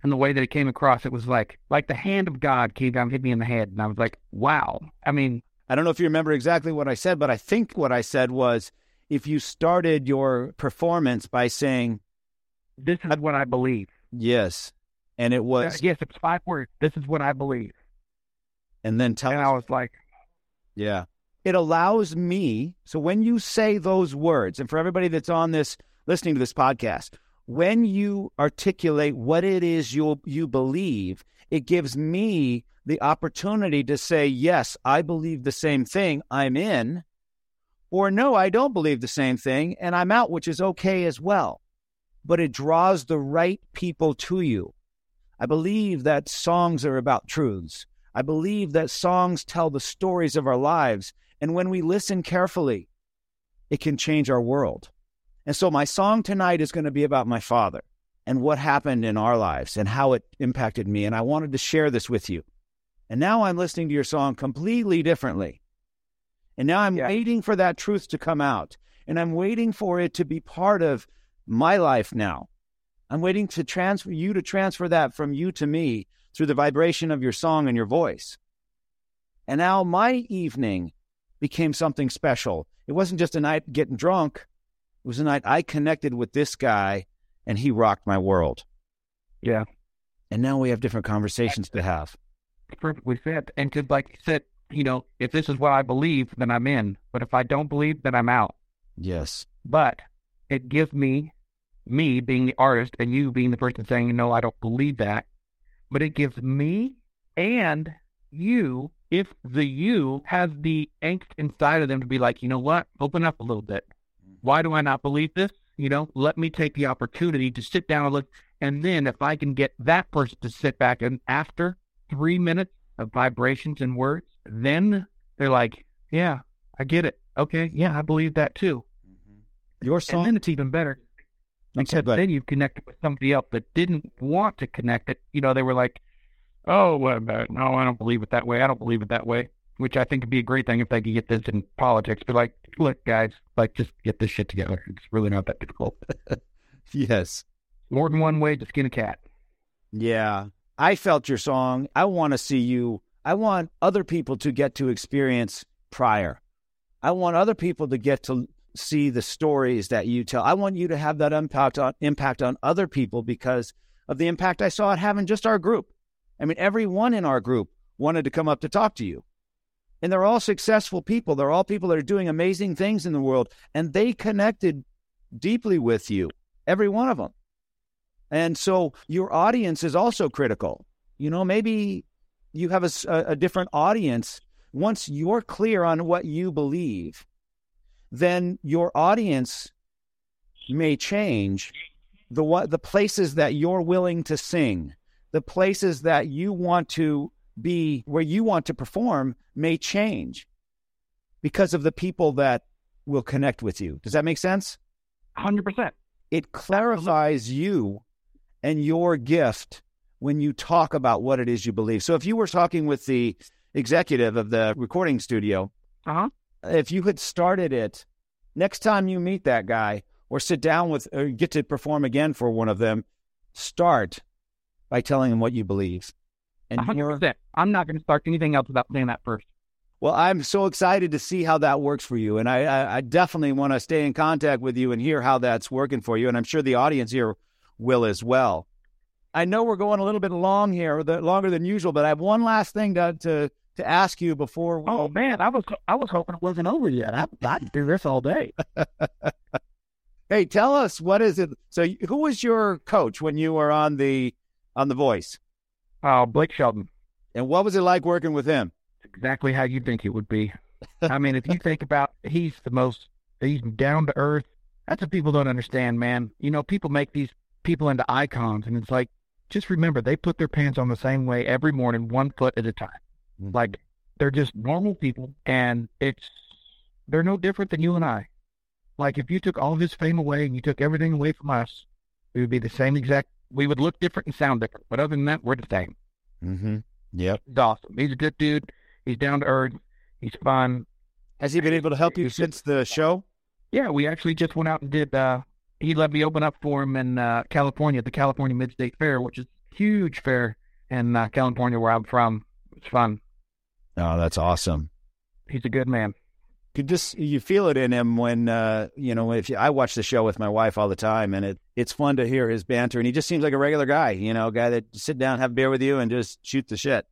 and the way that it came across, it was like, like the hand of God came down, hit me in the head. And I was like, wow. I mean, I don't know if you remember exactly what I said, but I think what I said was if you started your performance by saying, This is what I believe. Yes. And it was. Uh, yes, it's five words. This is what I believe. And then tell And us- I was like, Yeah. It allows me. So when you say those words, and for everybody that's on this, listening to this podcast, when you articulate what it is you you believe, it gives me the opportunity to say, yes, I believe the same thing. I'm in. Or no, I don't believe the same thing and I'm out, which is okay as well. But it draws the right people to you. I believe that songs are about truths. I believe that songs tell the stories of our lives. And when we listen carefully, it can change our world. And so my song tonight is going to be about my father and what happened in our lives and how it impacted me. And I wanted to share this with you. And now I'm listening to your song completely differently. And now I'm Yeah. waiting for that truth to come out. And I'm waiting for it to be part of my life now. I'm waiting to transfer you to transfer that from you to me through the vibration of your song and your voice. And now my evening became something special. It wasn't just a night getting drunk. It was a night I connected with this guy and he rocked my world. yeah, And now we have different conversations to have. perfectly said. And to, like you said, you know, if this is what I believe, then I'm in. But if I don't believe, then I'm out. Yes. But it gives me, me being the artist and you being the person saying, no, I don't believe that. But it gives me and you, if the you has the angst inside of them to be like, you know what, open up a little bit. Mm-hmm. Why do I not believe this? You know, let me take the opportunity to sit down and look. And then if I can get that person to sit back and after three minutes of vibrations and words, then they're like, yeah, I get it. Okay. Yeah, I believe that too. Mm-hmm. Your song. And then it's even better Okay, but then you've connected with somebody else that didn't want to connect it. You know, they were like, "Oh, well, uh, no, I don't believe it that way. I don't believe it that way." Which I think would be a great thing if they could get this in politics. But like, look, guys, like, just get this shit together. It's really not that difficult. *laughs* yes. More than one way to skin a cat. Yeah. I felt your song. I want to see you. I want other people to get to experience Pryor. I want other people to get to see the stories that you tell. I want you to have that impact on impact on other people because of the impact I saw it having just our group. I mean, everyone in our group wanted to come up to talk to you. And they're all successful people. They're all people that are doing amazing things in the world. And they connected deeply with you, every one of them. And so your audience is also critical. You know, maybe you have a different audience. Once you're clear on what you believe, then your audience may change, the what the places that you're willing to sing, the places that you want to be where you want to perform may change because of the people that will connect with you. Does that make sense? 100%. It clarifies you and your gift when you talk about what it is you believe. So if you were talking with the executive of the recording studio, Uh-huh. if you had started it next time you meet that guy or sit down with or get to perform again for one of them, start by telling them what you believe. And 100%. I'm not going to start anything else without saying that first. well, I'm so excited to see how that works for you, and I, I, I definitely want to stay in contact with you and hear how that's working for you, and I'm sure the audience here will as well. I know we're going a little bit long here, longer than usual, but I have one last thing to to, to ask you before. We, Oh man, I was I was hoping it wasn't over yet. I, I'd do this all day. *laughs* Hey, tell us what is it? So, who was your coach when you were on the on the Voice, Oh, Blake Shelton. and what was it like working with him? exactly how you think it would be. I mean, if you *laughs* think about, he's the most, he's down to earth. That's what people don't understand, man. You know, people make these people into icons, and it's like, just remember, they put their pants on the same way every morning, one foot at a time. Mhm. Like, they're just normal people, and it's, they're no different than you and I. Like, if you took all of his fame away and you took everything away from us, we would be the same exact, we would look different and sound different. But other than that, we're the same. Mm-hmm. Yep. He's awesome. He's a good dude. He's down to earth. He's fun. Has he been able to help you since the show? Yeah, we actually just went out and did. uh He let me open up for him in uh California at the California Mid State Fair, which is a huge fair in uh, California where I'm from. It's fun. Oh, that's awesome. He's a good man. You just you feel it in him when uh, you know if you, I watch the show with my wife all the time, and it it's fun to hear his banter, and he just seems like a regular guy, you know, a guy that sit down, have a beer with you, and just shoot the shit.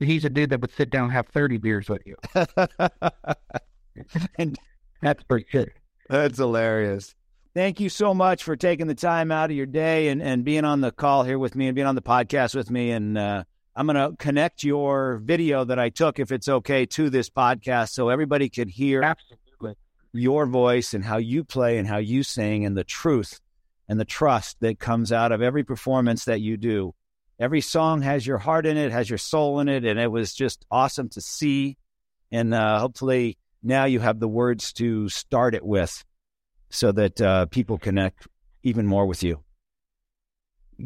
He's a dude that would sit down and have 30 beers with you. *laughs* and That's pretty good. that's hilarious. Thank you so much for taking the time out of your day and, and being on the call here with me and being on the podcast with me. And uh, I'm going to connect your video that I took, if it's okay, to this podcast so everybody can hear Absolutely. your voice and how you play and how you sing and the truth and the trust that comes out of every performance that you do. Every song has your heart in it, has your soul in it, and it was just awesome to see. And uh, hopefully now you have the words to start it with so that uh, people connect even more with you.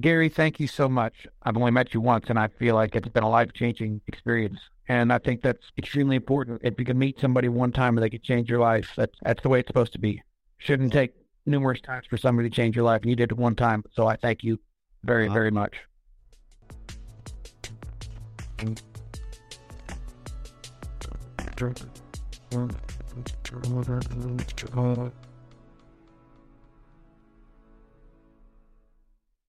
Gary, thank you so much. I've only met you once, and I feel like it's been a life changing experience. And I think that's extremely important. If you can meet somebody one time and they could change your life, that's that's the way it's supposed to be. Shouldn't take numerous times for somebody to change your life, and you did it one time. So I thank you very, Wow. very much. Drink.